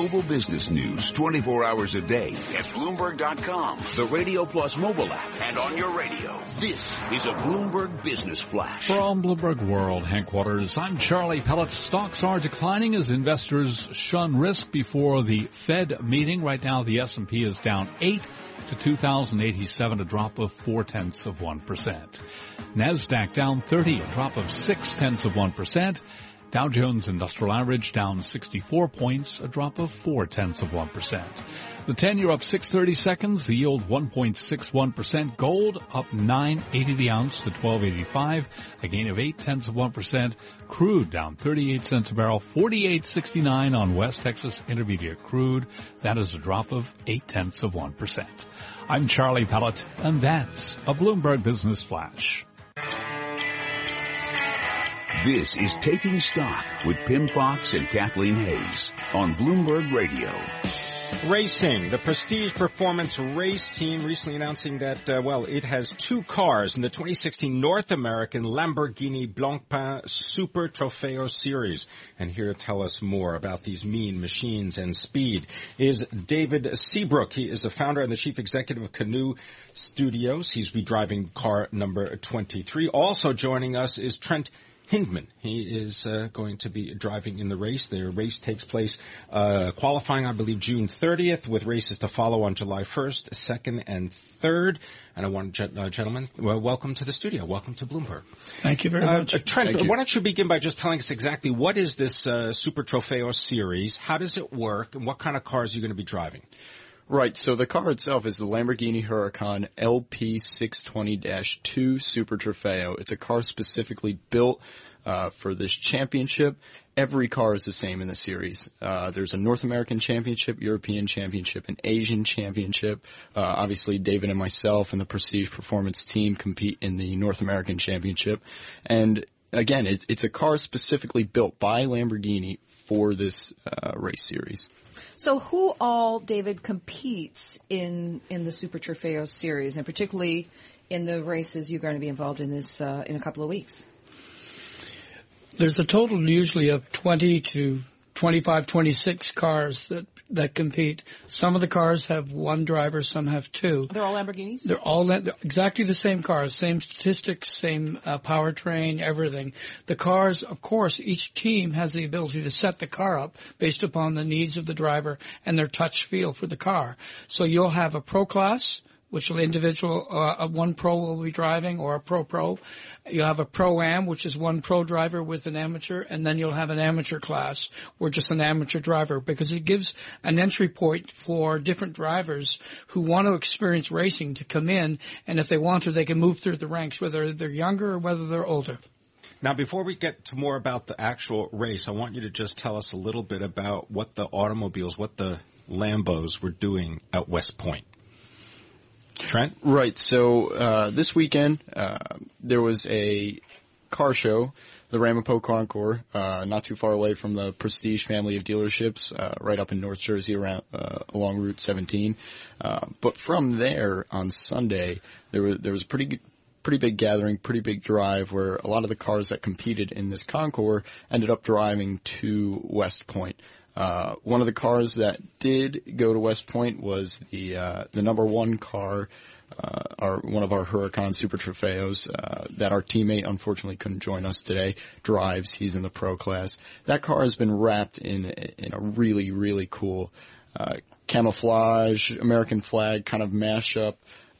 global business news 24 hours a day at Bloomberg.com, the Radio Plus mobile app, and on your radio. This is a Bloomberg Business Flash. From Bloomberg World headquarters, I'm Charlie Pellet. Stocks are declining as investors shun risk before the Fed meeting. Right now, the S&P is down 8 to 2,087, a drop of 4 tenths of 1%. NASDAQ down 30, a drop of 6 tenths of 1%. Dow Jones Industrial Average down 64 points, a drop of 4 tenths of 1%. The 10 year up 630 seconds, the yield 1.61%. Gold up 980 the ounce to 1285, a gain of 8 tenths of 1%. Crude down 38 cents a barrel, 48.69 on West Texas Intermediate crude. That is a drop of 8 tenths of 1%. I'm Charlie Pellet, and that's a Bloomberg Business Flash. This is Taking Stock with Pimm Fox and Kathleen Hays on Bloomberg Radio. Racing. The Prestige Performance Race Team recently announcing that, uh, well, it has two cars in the 2016 North American Lamborghini Blancpain Super Trofeo Series. And here to tell us more about these mean machines and speed is David Seabrooke. He is the founder and the chief executive of Canoe Studios. He's be driving car number 23. Also joining us is Trent Hindman. He is uh, going to be driving in the race. The race takes place uh, qualifying, I believe, June 30th, with races to follow on July 1st, 2nd, and 3rd. And I want, uh, gentlemen, well, welcome to the studio. Welcome to Bloomberg. Thank you very much. Uh, Trent, why don't you begin by just telling us exactly what is this uh, Super Trofeo series? How does it work? And what kind of cars are you going to be driving? Right, so the car itself is the Lamborghini Huracan LP620-2 Super Trofeo. It's a car specifically built uh, for this championship. Every car is the same in the series. Uh, there's a North American championship, European championship, an Asian championship. Uh, obviously, David and myself and the Prestige Performance team compete in the North American championship. And again, it's, it's a car specifically built by Lamborghini for this uh, race series. So who all, David, competes in, in the Super Trofeo series and particularly in the races you're going to be involved in this, uh, in a couple of weeks? There's a total usually of 20 to 25, 26 cars that, that compete. Some of the cars have one driver, some have two. They're all Lamborghinis? They're all they're exactly the same cars, same statistics, same uh, powertrain, everything. The cars, of course, each team has the ability to set the car up based upon the needs of the driver and their touch feel for the car. So you'll have a pro class, which will individual, uh, one pro will be driving or a pro pro. You'll have a pro am, which is one pro driver with an amateur, and then you'll have an amateur class or just an amateur driver because it gives an entry point for different drivers who want to experience racing to come in, and if they want to, they can move through the ranks, whether they're younger or whether they're older. Now, before we get to more about the actual race, I want you to just tell us a little bit about what the automobiles, what the Lambos were doing at West Point. Trent? Right. So uh, this weekend uh, there was a car show, the Ramapo Concours, uh, not too far away from the Prestige family of dealerships, uh, right up in North Jersey, around uh, along Route 17. Uh, but from there on Sunday, there was there was a pretty pretty big gathering, pretty big drive where a lot of the cars that competed in this concours ended up driving to West Point. Uh, one of the cars that did go to West Point was the uh, the number one car, uh, our one of our Huracan Super Trofeos uh, that our teammate unfortunately couldn't join us today. Drives, he's in the pro class. That car has been wrapped in in a really really cool uh, camouflage American flag kind of mashup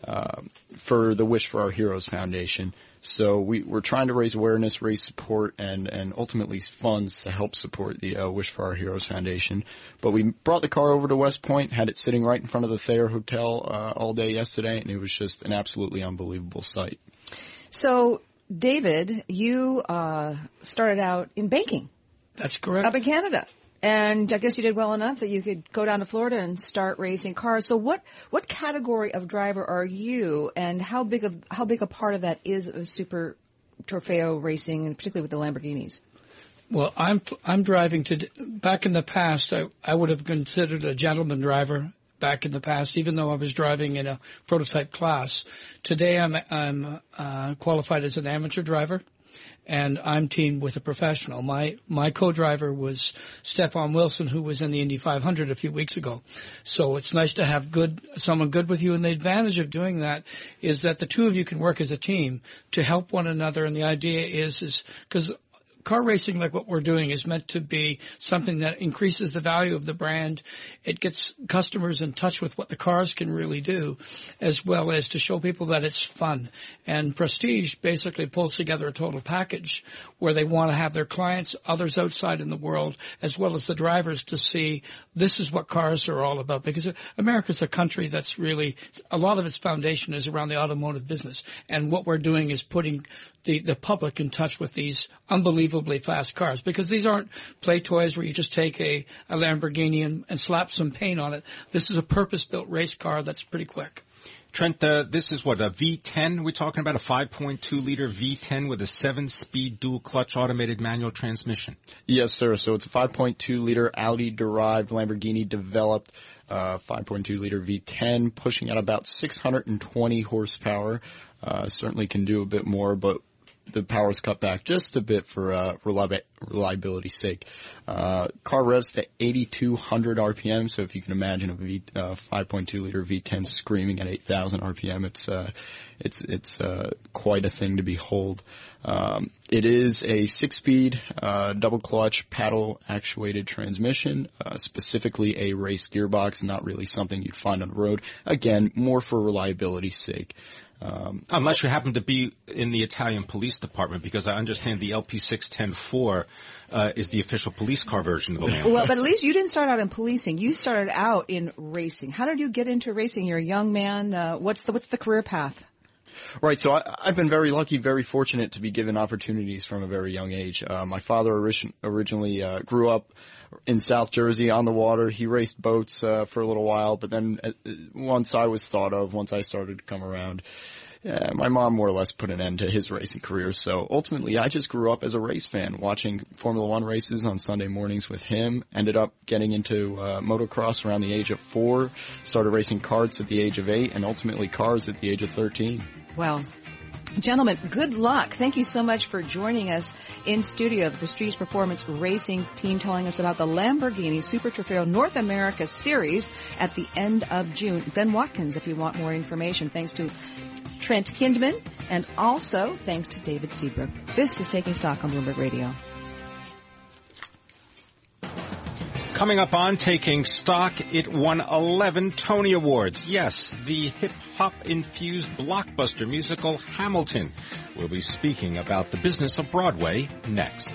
uh, for the Wish for Our Heroes Foundation. So we, we're trying to raise awareness, raise support, and, and ultimately funds to help support the uh, Wish for Our Heroes Foundation. But we brought the car over to West Point, had it sitting right in front of the Thayer Hotel uh, all day yesterday, and it was just an absolutely unbelievable sight. So, David, you uh, started out in banking. That's correct. Up in Canada. And I guess you did well enough that you could go down to Florida and start racing cars. So what what category of driver are you, and how big of how big a part of that is a super Trofeo racing, and particularly with the Lamborghinis? Well, I'm I'm driving to back in the past. I I would have considered a gentleman driver back in the past, even though I was driving in a prototype class. Today, I'm I'm uh, qualified as an amateur driver and I'm teamed with a professional. My my co-driver was Stefan Wilson, who was in the Indy 500 a few weeks ago. So it's nice to have good someone good with you. And the advantage of doing that is that the two of you can work as a team to help one another. And the idea is is because car racing like what we're doing is meant to be something that increases the value of the brand. It gets customers in touch with what the cars can really do, as well as to show people that it's fun. And Prestige basically pulls together a total package where they want to have their clients, others outside in the world, as well as the drivers to see this is what cars are all about. Because America's a country that's really, a lot of its foundation is around the automotive business. And what we're doing is putting the, the public in touch with these unbelievably fast cars because these aren't play toys where you just take a, a Lamborghini and, and slap some paint on it. This is a purpose-built race car that's pretty quick. Trent, uh, this is what a V10. We're talking about a 5.2 liter V10 with a seven-speed dual clutch automated manual transmission. Yes, sir. So it's a 5.2 liter Audi derived Lamborghini developed uh, 5.2 liter V10, pushing out about 620 horsepower. Uh, certainly can do a bit more, but the power's cut back just a bit for uh, reliability reliability's sake. Uh, car revs to 8,200 RPM, so if you can imagine a V, uh, 5.2 liter V10 screaming at 8,000 RPM, it's uh, it's it's uh, quite a thing to behold. Um, it is a six-speed uh, double clutch paddle actuated transmission, specifically a race gearbox, not really something you'd find on the road. Again, more for reliability's sake. Um, Unless you happen to be in the Italian police department, because I understand the LP610-4 uh, is the official police car version of the Lambo. Well, but at least you didn't start out in policing. You started out in racing. How did you get into racing? You're a young man. Uh, what's the what's the career path? Right. So I, have been very lucky, very fortunate to be given opportunities from a very young age. Uh, my father origin, originally uh, grew up in South Jersey on the water. He raced boats uh, for a little while, but then uh, once I was thought of, once I started to come around, uh, my mom more or less put an end to his racing career. So ultimately, I just grew up as a race fan, watching Formula One races on Sunday mornings with him. Ended up getting into uh, motocross around the age of four. Started racing karts at the age of eight, and ultimately cars at the age of thirteen. Well, Gentlemen, good luck. Thank you so much for joining us in studio, the Prestige Performance Racing team telling us about the Lamborghini Super Trofeo North America Series at the end of June. Ben Watkins, if you want more information, thanks to Trent Hindman and also thanks to David Seabrooke. This is Taking Stock on Bloomberg Radio. Coming up on Taking Stock, it won 11 Tony Awards. Yes, the hip-hop infused blockbuster musical Hamilton. We'll be speaking about the business of Broadway next.